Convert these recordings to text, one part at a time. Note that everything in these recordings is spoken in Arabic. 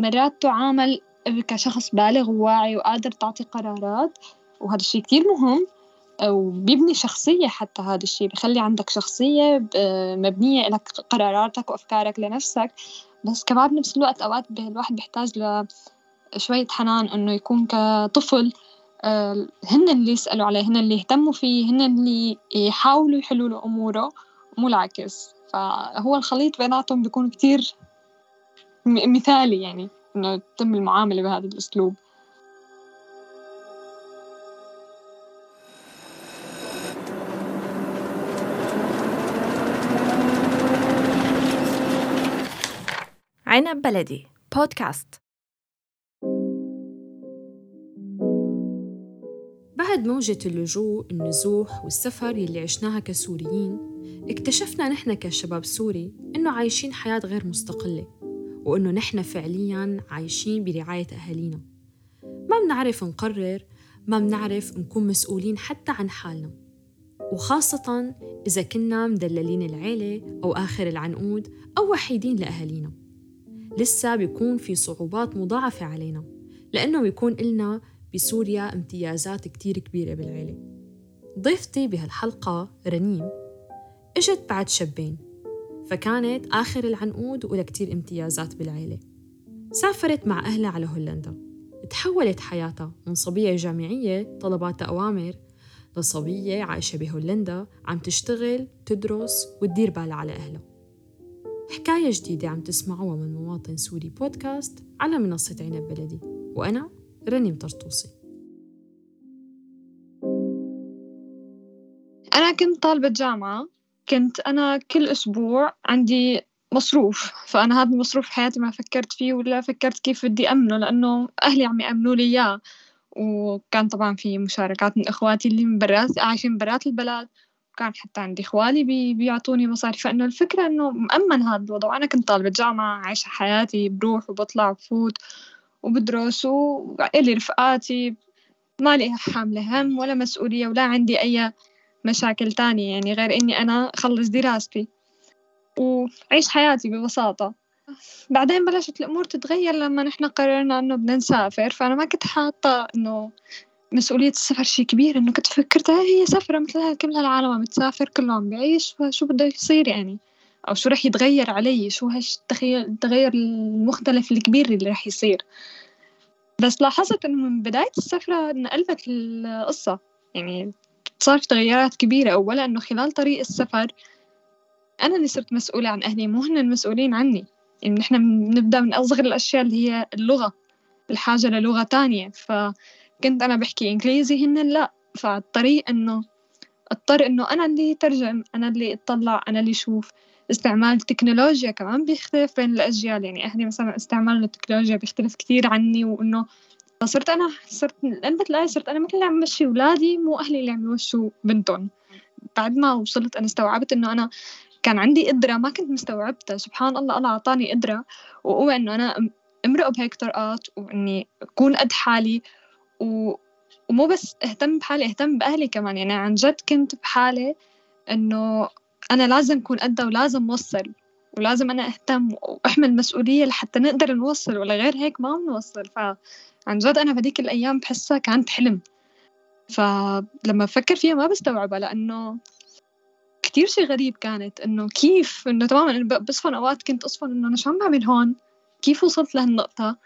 مرات تعامل كشخص بالغ وواعي وقادر تعطي قرارات وهذا الشيء كتير مهم وبيبني شخصية حتى هذا الشيء بخلي عندك شخصية مبنية لك قراراتك وأفكارك لنفسك. بس كمان بنفس الوقت أوقات الواحد بيحتاج لشوية حنان إنه يكون كطفل آه، هن اللي يسألوا عليه هن اللي يهتموا فيه هن اللي يحاولوا يحلوا له أموره مو العكس. فهو الخليط بيناتهم بيكون كتير مثالي يعني إنه تتم المعاملة بهذا الأسلوب. عنب بلدي بودكاست. بعد موجة اللجوء النزوح والسفر يلي عشناها كسوريين اكتشفنا نحن كشباب سوري إنه عايشين حياة غير مستقلة. وإنه نحن فعلياً عايشين برعاية أهالينا. ما بنعرف نقرر ما بنعرف نكون مسؤولين حتى عن حالنا. وخاصة إذا كنا مدللين العيلة أو آخر العنقود أو وحيدين لأهالينا. لسه بيكون في صعوبات مضاعفة علينا لأنه بيكون إلنا بسوريا امتيازات كتير كبيرة بالعيلة. ضيفتي بهالحلقة رنيم إجت بعد شابين فكانت آخر العنقود ولا كتير امتيازات بالعيلة. سافرت مع أهلها على هولندا. تحولت حياتها من صبية جامعية طلبات أوامر لصبية عايشة بهولندا عم تشتغل تدرس وتدير بالها على أهلها. حكاية جديدة عم تسمعوها من مواطن سوري بودكاست على منصة عنب بلدي. وأنا رنيم طرطوسي. أنا كنت طالبة جامعة. كنت أنا كل أسبوع عندي مصروف فأنا هذا المصروف حياتي ما فكرت فيه ولا فكرت كيف بدي أمنه لأنه أهلي عم يأمنوا لي إياه. وكان طبعا في مشاركات من إخواتي اللي من برات عايشين برات البلد. وكان حتى عندي إخوالي بي بيعطوني مصاري فإنه الفكرة إنه مأمن هذا الوضع. وأنا كنت طالبة جامعة عايشة حياتي بروح وبطلع وبفوت وبدرس وإلي رفقاتي. ما لي حاملة هم ولا مسؤولية ولا عندي أي مشاكل تانية يعني غير إني أنا أخلص دراستي وعيش حياتي ببساطة. بعدين بلشت الأمور تتغير لما نحن قررنا إنه بدنا نسافر فأنا ما كنت حاطة إنه مسؤولية السفر شي كبير إنه كنت فكرت هي سفرة مثل كل هالعالم عم تسافر كله عم بعيش فشو بده يصير يعني؟ أو شو رح يتغير علي؟ شو هالتغير المختلف الكبير اللي رح يصير؟ بس لاحظت إنه من بداية السفرة انقلبت القصة. يعني صار في تغيرات كبيرة. أولا إنه خلال طريق السفر أنا اللي صرت مسؤولة عن أهلي مو هن المسؤولين عني. يعني نحن بنبدأ من أصغر الأشياء اللي هي اللغة الحاجة للغة تانية. فكنت أنا بحكي إنجليزي هن لأ. فالطريق إنه اضطر إنه أنا اللي ترجم أنا اللي أطلع أنا اللي شوف استعمال التكنولوجيا كمان بيختلف بين الأجيال. يعني أهلي مثلا استعمال التكنولوجيا بيختلف كتير عني وإنه فصرت أنا صرت الآن بتلاقي صرت أنا مثل اللي عم مشي ولادي مو أهلي اللي عم يمشوا بنتهم. بعد ما وصلت أنا استوعبت إنه أنا كان عندي قدرة ما كنت مستوعبتها. سبحان الله الله أعطاني قدرة وهو إنه أنا امرق بهيك طرقات وإني أكون قد حالي. و... ومو بس أهتم بحالي أهتم بأهلي كمان. يعني عن جد كنت بحالة إنه أنا لازم أكون قدها ولازم أوصل. ولازم أنا أهتم وأحمل مسؤولية لحتى نقدر نوصل. ولا غير هيك ما بنوصل. فعن جد أنا بهديك الأيام بحسها كانت حلم. فلما بفكر فيها ما بستوعبها لأنه كتير شي غريب كانت إنه كيف إنه تماما بصفن أوقات كنت أصفن إنه أنا شو عم بعمل هون؟ كيف وصلت لهالنقطة؟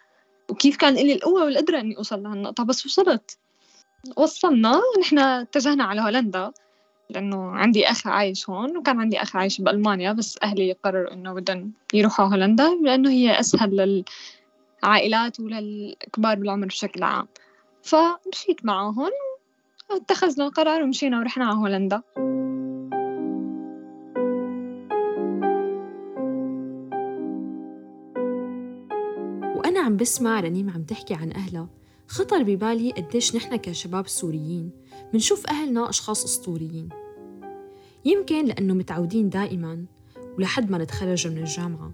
وكيف كان إلي القوة والقدرة إني أوصل لهالنقطة؟ بس وصلت. وصلنا نحن اتجهنا على هولندا لأنه عندي أخ عايش هون وكان عندي أخ عايش بألمانيا بس أهلي قرروا إنه بدهم يروحوا هولندا لأنه هي أسهل للعائلات وللكبار بالعمر بشكل عام. فمشيت معهم اتخذنا قرار ومشينا ورحنا على هولندا. وأنا عم بسمع رنيم عم تحكي عن أهلها. خطر ببالي قديش نحن كشباب سوريين منشوف أهلنا أشخاص أسطوريين. يمكن لأنه متعودين دائما ولحد ما نتخرج من الجامعة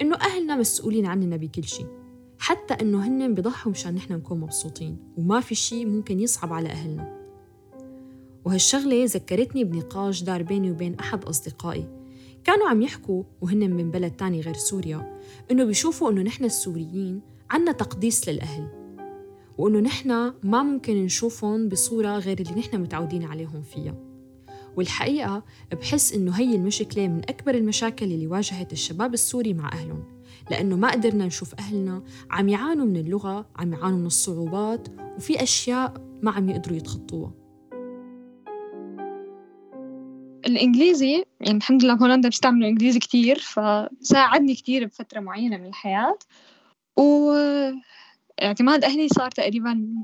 إنه أهلنا مسؤولين عننا بكل شيء. حتى إنه هن بيضحوا مشان نحن نكون مبسوطين وما في شيء ممكن يصعب على أهلنا. وهالشغلة ذكرتني بنقاش دار بيني وبين أحد أصدقائي. كانوا عم يحكوا وهن من بلد تاني غير سوريا إنه بيشوفوا إنه نحن السوريين عنا تقديس للأهل وإنه نحن ما ممكن نشوفهم بصورة غير اللي نحن متعودين عليهم فيها. والحقيقة بحس إنه هي المشكلة من أكبر المشاكل اللي واجهت الشباب السوري مع أهلهم. لأنه ما قدرنا نشوف أهلنا عم يعانوا من اللغة عم يعانوا من الصعوبات وفي أشياء ما عم يقدروا يتخطوها. الإنجليزي يعني الحمد لله هولندا بيستعملوا إنجليزي كتير فساعدني كتير بفترة معينة من الحياة. واعتماد أهلي صار تقريبا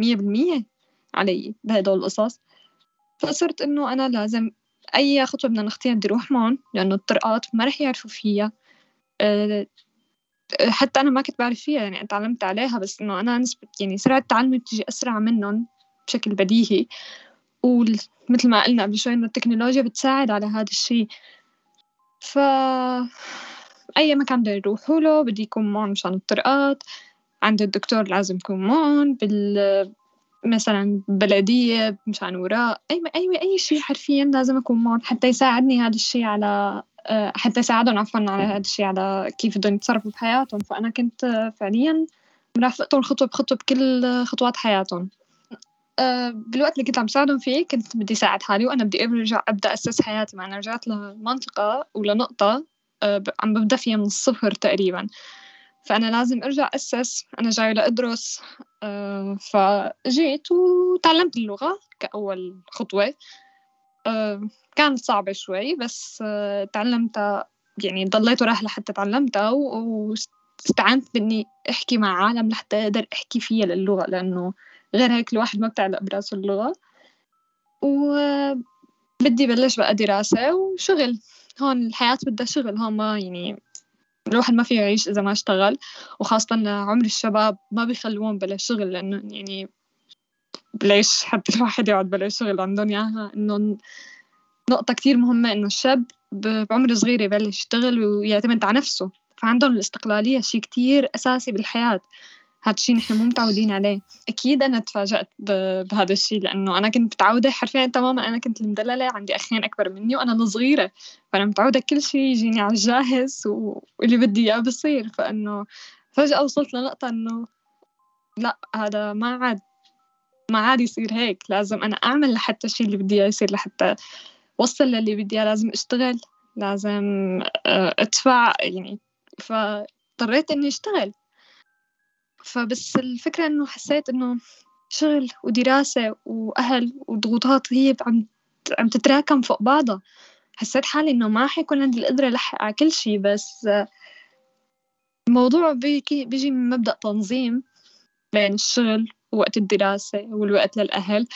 مية بالمية علي بهدول القصص. فصرت إنه أنا لازم أي خطوة بدنا نخطيها بدي أروح معهم لأنه الطرقات ما رح يعرفوا فيها. أه حتى أنا ما كنت بعرف فيها يعني تعلمت عليها بس إنه أنا نسبة يعني سرعة تعلمي بتجي أسرع منهم بشكل بديهي. ومثل ما قلنا قبل شوي إنه التكنولوجيا بتساعد على هذا الشي. ف أي مكان بدي يروحوا له بدي يكون معهم مشان الطرقات. عند الدكتور لازم يكون معهم بال مثلا بلدية مشان وراء أي أي أي شيء حرفيا لازم أكون معهم حتى يساعدني هذا الشيء على آه، حتى يساعدهم عفوا على هذا الشيء على كيف بدهم يتصرفوا بحياتهم. فأنا كنت فعليا مرافقتهم خطوة بخطوة بكل خطوات حياتهم. آه، بالوقت اللي كنت عم ساعدهم فيه كنت بدي ساعد حالي وأنا بدي أرجع أبدأ أسس حياتي. مع أنا رجعت لمنطقة ولنقطة آه، عم ببدأ فيها من الصفر تقريبا. فأنا لازم أرجع أسس. أنا جاي لأدرس. فجيت وتعلمت اللغة كأول خطوة. كانت صعبة شوي بس تعلمتها يعني ضليت وراح لحتى تعلمتها واستعنت بإني أحكي مع عالم لحتى أقدر أحكي فيها للغة لأنه غير هيك الواحد ما بتعلق براسه اللغة. وبدي بلش بقى دراسة وشغل. هون الحياة بدها شغل هون ما يعني الواحد ما فيه يعيش إذا ما اشتغل. وخاصة عمر الشباب ما بيخلوهم بلا شغل لأنه يعني ليش حتى الواحد يقعد بلا شغل عندهم إياها إنه نقطة كتير مهمة إنه الشاب بعمر صغير يبلش يشتغل ويعتمد على نفسه. فعندهم الاستقلالية شي كتير أساسي بالحياة. هذا الشيء نحن مو متعودين عليه. أكيد أنا تفاجأت بهذا الشيء لأنه أنا كنت متعودة حرفيا تماما أنا كنت المدللة عندي أخين أكبر مني وأنا الصغيرة. فأنا متعودة كل شيء يجيني على الجاهز واللي بدي إياه بصير. فإنه فجأة وصلت لنقطة إنه لا هذا ما عاد ما عاد يصير هيك. لازم أنا أعمل لحتى الشيء اللي بدي إياه يصير لحتى وصل للي بدي إياه. لازم أشتغل لازم آه، أدفع يعني فاضطريت إني أشتغل. فبس الفكرة إنه حسيت إنه شغل ودراسة وأهل وضغوطات هي عم عم تتراكم فوق بعضها. حسيت حالي إنه ما حيكون عندي القدرة لحق على كل شي. بس الموضوع بيجي, بيجي من مبدأ تنظيم بين الشغل ووقت الدراسة والوقت للأهل.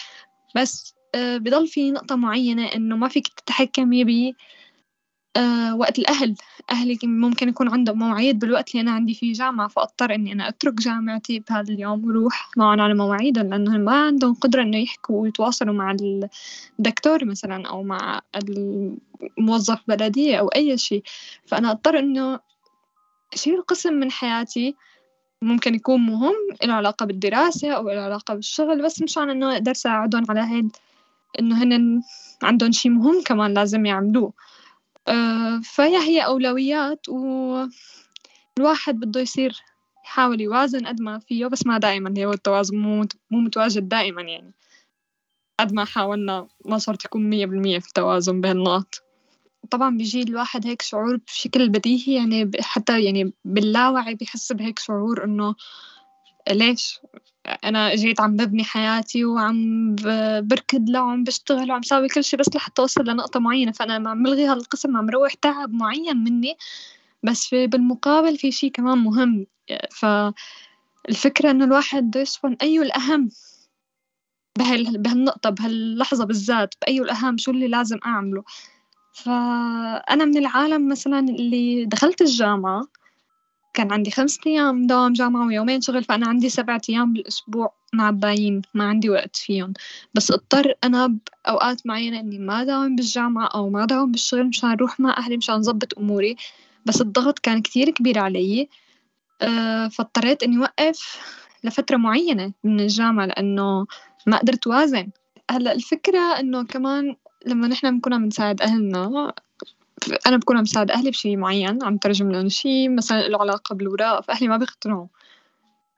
بس آه، بضل في نقطة معينة إنه ما فيك تتحكمي بي أه وقت الأهل. أهلي ممكن يكون عندهم مواعيد بالوقت اللي أنا عندي فيه جامعة فأضطر إني أنا أترك جامعتي بهذا اليوم وأروح معهم على مواعيدهم لأنهم ما عندهم قدرة إنه يحكوا ويتواصلوا مع الدكتور مثلا أو مع الموظف بلدية أو أي شيء. فأنا أضطر إنه أشيل قسم من حياتي ممكن يكون مهم له علاقة بالدراسة أو له علاقة بالشغل بس مشان إنه أقدر ساعدهم على هيد إنه هن عندهم شي مهم كمان لازم يعملوه. آه، فهي هي أولويات والواحد بده يصير يحاول يوازن قد ما فيه بس ما دائما هو التوازن مو مو متواجد دائما يعني. قد ما حاولنا ما صرت يكون مية بالمية في توازن بهالنقط. طبعا بيجي الواحد هيك شعور بشكل بديهي يعني حتى يعني باللاوعي بحس بهيك شعور إنه ليش؟ أنا جيت عم ببني حياتي وعم بركض وعم بشتغل وعم ساوي كل شي بس لحتى أوصل لنقطة معينة. فأنا عم بلغي هذا القسم عم روح تعب معين مني. بس في بالمقابل في شي كمان مهم. فالفكرة إنه الواحد بده يصفن أيو الأهم بهال بهالنقطة بهاللحظة بالذات بأيو الأهم شو اللي لازم أعمله. فأنا من العالم مثلا اللي دخلت الجامعة كان عندي خمسة أيام دوام جامعة ويومين شغل فأنا عندي سبعة أيام بالأسبوع معبايين ما عندي وقت فيهم. بس اضطر أنا بأوقات معينة إني ما داوم بالجامعة أو ما داوم بالشغل مشان أروح مع أهلي مشان أظبط أموري. بس الضغط كان كتير كبير علي. أه فاضطريت إني أوقف لفترة معينة من الجامعة لأنه ما قدرت وازن هلأ الفكرة إنه كمان لما نحن بنكون عم نساعد أهلنا أنا بكون عم ساعد أهلي بشي معين عم ترجم لهم شي مثلا له علاقة بالوراق فأهلي ما بيقتنعوا.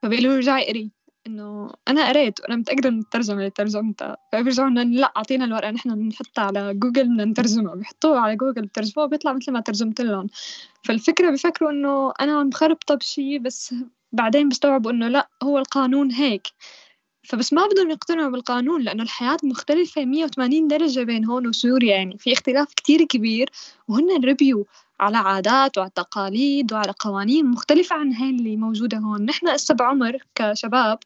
فبيقولوا رجعي اقري إنه أنا قريت وأنا متأكدة من الترجمة اللي ترجمتها. فبيرجعوا إنه لأ أعطينا الورقة نحن نحطها على جوجل بدنا نترجمها. بيحطوها على جوجل بترجموها بيطلع مثل ما ترجمت لهم. فالفكرة بفكروا إنه أنا عم خربطة بشي بس بعدين بيستوعبوا إنه لأ هو القانون هيك. فبس ما بدهم يقتنعوا بالقانون لأنه الحياة مختلفة مية وثمانين درجة بين هون وسوريا يعني في اختلاف كتير كبير. وهن ربيوا على عادات وعلى تقاليد وعلى قوانين مختلفة عن هاي اللي موجودة هون. نحن هسه بعمر كشباب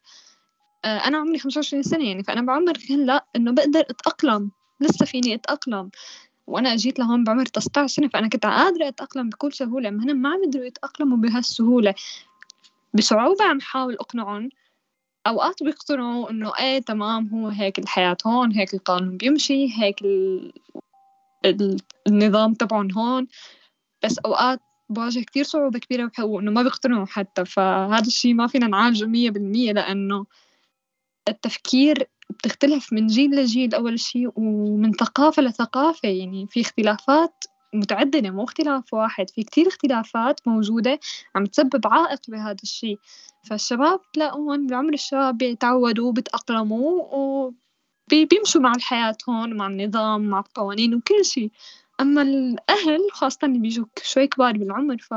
آه، أنا عمري خمسة وعشرين سنة يعني فأنا بعمر هلا إنه بقدر أتأقلم. لسه فيني أتأقلم. وأنا جيت لهون بعمر 19 سنة فأنا كنت قادرة أتأقلم بكل سهولة. ما هن ما عم يقدروا يتأقلموا بهالسهولة. بصعوبة عم حاول أقنعهم أوقات بيقتنعوا إنه إيه تمام هو هيك الحياة هون هيك القانون بيمشي هيك ال... ال... النظام تبعهم هون. بس أوقات بواجه كتير صعوبة كبيرة وإنه ما بيقتنعوا حتى. فهذا الشي ما فينا نعالجه مية بالمية لأنه التفكير بتختلف من جيل لجيل أول شي ومن ثقافة لثقافة. يعني في اختلافات متعددة مو اختلاف واحد في كتير اختلافات موجودة عم تسبب عائق بهذا الشي. فالشباب تلاقوهم بعمر الشباب بيتعودوا بيتأقلموا وبيمشوا مع الحياة هون مع النظام مع القوانين وكل شي. أما الأهل خاصة اللي بيجوا شوي كبار بالعمر ف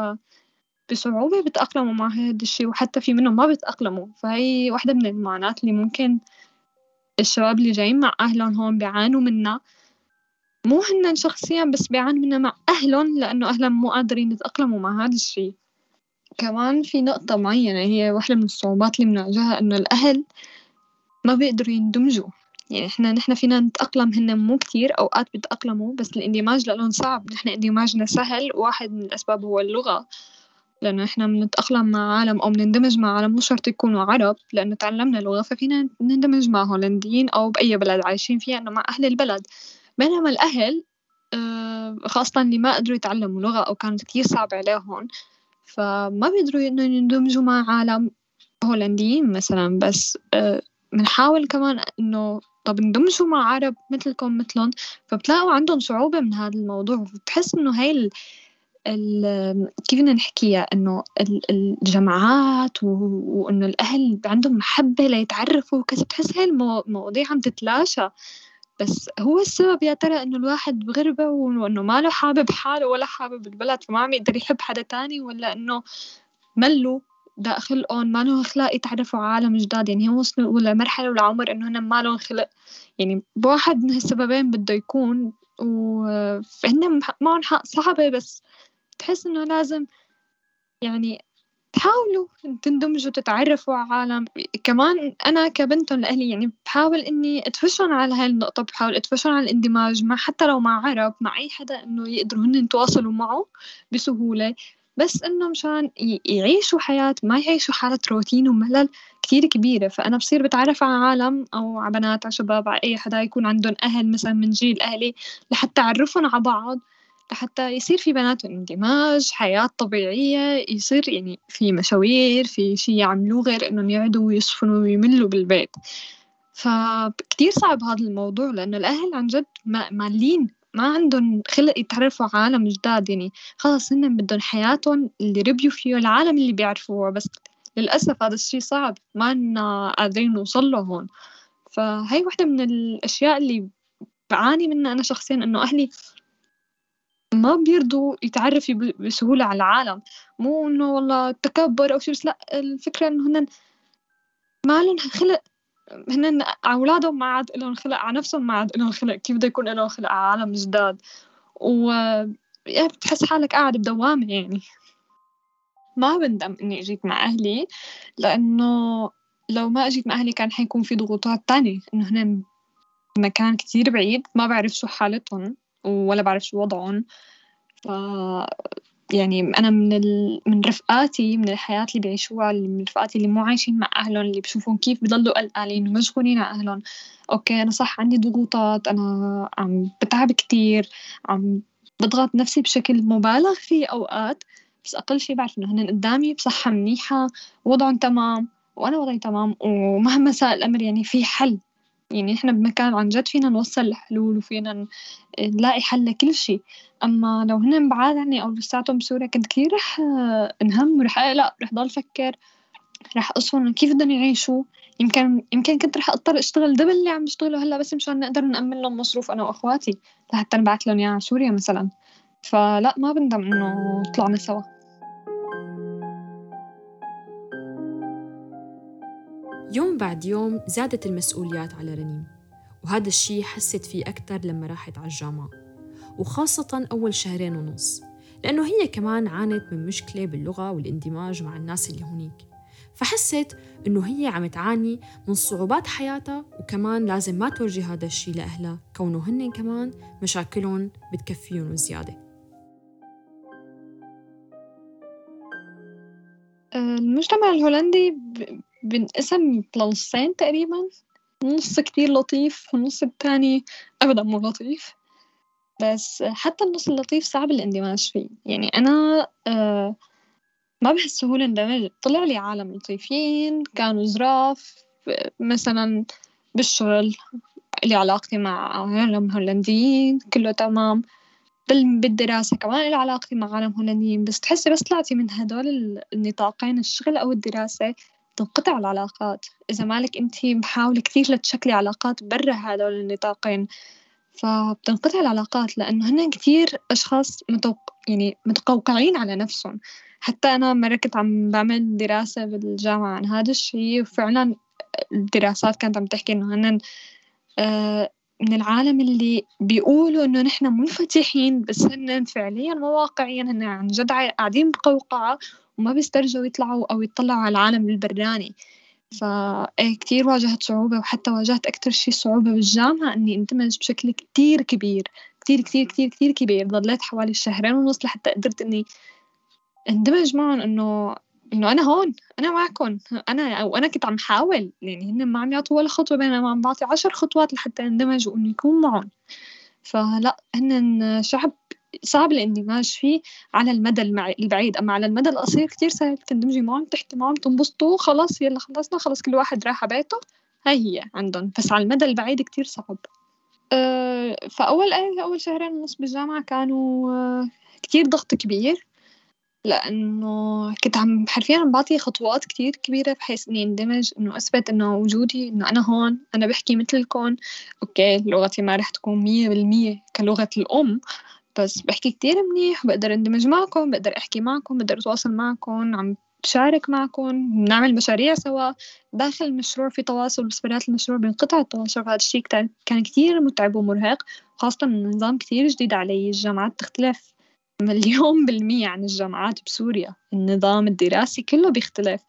بصعوبة بيتأقلموا مع هذا الشي وحتى في منهم ما بيتأقلموا. فهي واحدة من المعاناة اللي ممكن الشباب اللي جايين مع أهلهم هون بيعانوا منها. مو هن شخصيا بس بيعانوا مع أهلهم لأنه أهلهم مو قادرين يتأقلموا مع هذا الشي. كمان في نقطة معينة هي واحدة من الصعوبات اللي بنواجهها إنه الأهل ما بيقدروا يندمجوا. يعني إحنا نحن فينا نتأقلم هن مو كتير أوقات بيتأقلموا بس الاندماج لإلهم صعب. نحن اندماجنا سهل واحد من الأسباب هو اللغة. لأنه إحنا بنتأقلم مع عالم أو بنندمج مع عالم مو شرط يكونوا عرب لأنه تعلمنا لغة ففينا نندمج مع هولنديين أو بأي بلد عايشين فيها إنه مع أهل البلد. بينما الأهل آه، خاصة اللي ما قدروا يتعلموا لغة أو كانت كتير صعبة عليهم فما بيقدروا إنه يندمجوا مع عالم هولنديين مثلا. بس آه، بنحاول كمان إنه طب اندمجوا مع عرب مثلكم مثلهم فبتلاقوا عندهم صعوبة من هذا الموضوع. بتحس إنه هاي ال ال كيف بدنا نحكيها؟ إنه الجامعات وإنه الأهل عندهم محبة ليتعرفوا وكذا. بتحس هاي المواضيع عم تتلاشى. بس هو السبب يا ترى إنه الواحد بغربة وإنه ما له حابب حاله ولا حابب البلد فما عم يقدر يحب حدا تاني ولا إنه ملوا دا خلقهم ما لهم خلق يتعرفوا على عالم جداد. يعني هم وصلوا لمرحلة والعمر إنه هن ما لهم خلق. يعني بواحد من هالسببين بده يكون وهن معهم حق صعبة بس تحس إنه لازم يعني تحاولوا تندمجوا تتعرفوا على عالم كمان أنا كبنتهم لأهلي يعني بحاول إني أدفشهم على هاي النقطة بحاول أدفشهم على الاندماج مع حتى لو مع عرب مع أي حدا إنه يقدروا هن يتواصلوا معه بسهولة. بس إنه مشان يعيشوا حياة ما يعيشوا حالة روتين وملل كتير كبيرة. فأنا بصير بتعرف على عالم أو على بنات على شباب على أي حدا يكون عندهم أهل مثلا من جيل أهلي لحتى أعرفهم على بعض. لحتى يصير في بيناتهم اندماج حياة طبيعية يصير يعني في مشاوير في شي يعملوه غير إنهم يقعدوا ويصفنوا ويملوا بالبيت. فكتير صعب هذا الموضوع لأنه الأهل عن جد مالين ما عندهم خلق يتعرفوا على عالم جداد يعني. خلص هن بدهم حياتهم اللي ربيوا فيه العالم اللي بيعرفوه بس للأسف هذا الشي صعب ما قادرين نوصل له هون. فهي واحدة من الأشياء اللي بعاني منها أنا شخصيا إنه أهلي ما بيرضوا يتعرفوا بسهولة على العالم. مو إنه والله تكبر أو شي بس لأ الفكرة إنه هن ما لهم خلق هن أولادهم ما عاد لهم خلق على نفسهم ما عاد لهم خلق. كيف بده يكون لهم خلق؟ على عالم جداد. و بتحس حالك قاعد بدوامة يعني. ما بندم إني إجيت مع أهلي لأنه لو ما إجيت مع أهلي كان حيكون في ضغوطات تانية. إنه هن مكان كتير بعيد ما بعرف شو حالتهم. ولا بعرف شو وضعهم. ف يعني أنا من ال... من رفقاتي من الحياة اللي بيعيشوها من رفقاتي اللي مو عايشين مع أهلهم اللي بشوفهم كيف بضلوا قلقانين ومشغولين على أهلهم. أوكي أنا صح عندي ضغوطات أنا عم بتعب كتير عم بضغط نفسي بشكل مبالغ فيه أوقات بس أقل شي بعرف إنه هن قدامي بصحة منيحة وضعهم تمام وأنا وضعي تمام ومهما ساء الأمر يعني في حل. يعني إحنا بمكان عن جد فينا نوصل لحلول وفينا نلاقي حل لكل شي أما لو هن بعاد عني أو لساتهم بسوريا كنت كتير رح انهم ورح أقلق رح ضل فكر رح أصون كيف بدهم يعيشوا. يمكن يمكن كنت رح أضطر أشتغل دبل اللي عم بشتغله هلأ بس مشان نقدر نأمن لهم مصروف أنا وأخواتي. لحتى نبعث لهم إياه على سوريا مثلا. فلا ما بندم إنه طلعنا سوا. يوم بعد يوم زادت المسؤوليات على رنيم وهذا الشي حست فيه أكتر لما راحت على الجامعة وخاصة أول شهرين ونص لأنه هي كمان عانت من مشكلة باللغة والاندماج مع الناس اللي هنيك فحست إنه هي عم تعاني من صعوبات حياتها وكمان لازم ما توجه هذا الشي لأهلها كونه هن كمان مشاكلهم بتكفيهم وزيادة المجتمع الهولندي بنقسم لنصين تقريبا. نص كتير لطيف والنص التاني أبدا مو لطيف. بس حتى النص اللطيف صعب الاندماج فيه. يعني أنا آه ما بحس سهولة اندمج طلع لي عالم لطيفين كانوا ظراف مثلا بالشغل لي علاقتي مع عالم هولنديين كله تمام. بالدراسة كمان لي علاقتي مع عالم هولنديين. بس تحسي بس طلعتي من هدول النطاقين الشغل أو الدراسة. تنقطع العلاقات. إذا مالك أنتي محاولة كثير لتشكلي علاقات برا هدول النطاقين فبتنقطع العلاقات لأنه هن كثير أشخاص متوق... يعني متقوقعين على نفسهم. حتى أنا مرة كنت عم بعمل دراسة بالجامعة عن هذا الشي وفعلا الدراسات كانت عم تحكي إنه هن آه، من العالم اللي بيقولوا إنه نحن منفتحين بس هن فعليا مواقعيا هن عن جد قاعدين بقوقعة. وما بيسترجوا يطلعوا أو يطلعوا على العالم البراني. فإيه كتير واجهت صعوبة وحتى واجهت أكتر شي صعوبة بالجامعة إني أندمج بشكل كتير كبير كتير كتير كتير كتير كبير. ضليت حوالي شهرين ونص لحتى قدرت إني أندمج معهم إنه إنه أنا هون أنا معكم. أنا أو أنا كنت عم حاول. يعني هن ما عم يعطوا ولا خطوة بينما عم بعطي عشر خطوات لحتى أندمج وإنه يكون معهم. فلا هن شعب صعب الاندماج فيه على المدى البعيد. أما على المدى القصير كتير سهل. تندمجي معهم تحكي معهم تنبسطوا خلاص يلا خلصنا. خلاص كل واحد راح بيته. هاي هي عندهم. بس على المدى البعيد كتير صعب. أه فأول أول شهرين ونص بالجامعة كانوا أه كتير ضغط كبير. لأنه كنت عم حرفيًا عم بعطي خطوات كتير كبيرة بحيث إني اندمج إنه أثبت إنه وجودي إنه أنا هون أنا بحكي مثلكم. أوكي لغتي ما رح تكون مية بالمية كلغة الأم. بس بحكي كتير منيح بقدر اندمج معكم بقدر أحكي معكم بقدر أتواصل معكم عم بشارك معكم بنعمل مشاريع سوا. داخل المشروع في تواصل بس برات المشروع بينقطع التواصل فهذا الشي كان كتير متعب ومرهق خاصة النظام كتير جديد علي. الجامعات تختلف مليون بالمية عن الجامعات بسوريا. النظام الدراسي كله بيختلف.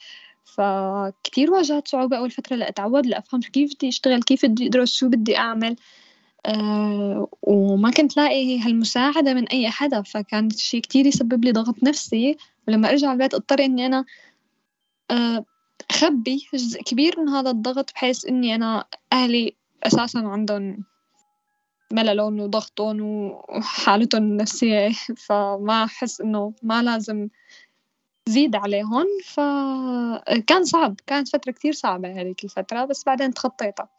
فكتير واجهت صعوبة أول فترة لأتعود لأفهم كيف بدي أشتغل كيف بدي أدرس شو بدي أعمل. أه وما كنت لاقي هالمساعدة من أي حدا فكان شي كتير يسبب لي ضغط نفسي. ولما أرجع البيت أضطر إني أنا أه أخبي جزء كبير من هذا الضغط بحيث إني أنا أهلي أساسا عندهم مللهم وضغطهم وحالتهم النفسية فما أحس إنه ما لازم زيد عليهم. فكان صعب كانت فترة كتير صعبة هذيك الفترة بس بعدين تخطيتها.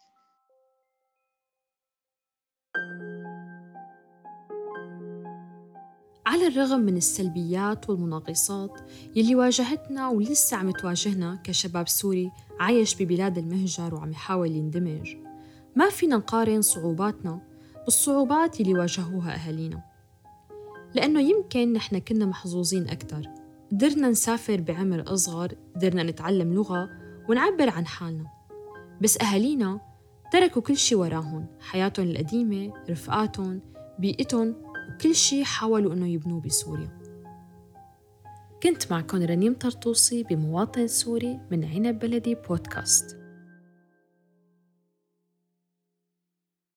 على الرغم من السلبيات والمناقصات يلي واجهتنا ولسه عم تواجهنا كشباب سوري عايش ببلاد المهجر وعم يحاول يندمج. ما فينا نقارن صعوباتنا بالصعوبات اللي واجهوها أهالينا. لأنه يمكن نحن كنا محظوظين أكتر. قدرنا نسافر بعمر أصغر قدرنا نتعلم لغة ونعبر عن حالنا. بس أهالينا تركوا كل شي وراهم حياتهم القديمة رفقاتهم بيئتهم وكل شي حاولوا إنه يبنوه بسوريا. كنت معكم رنيم طرطوسي بمواطن سوري من عنب بلدي بودكاست.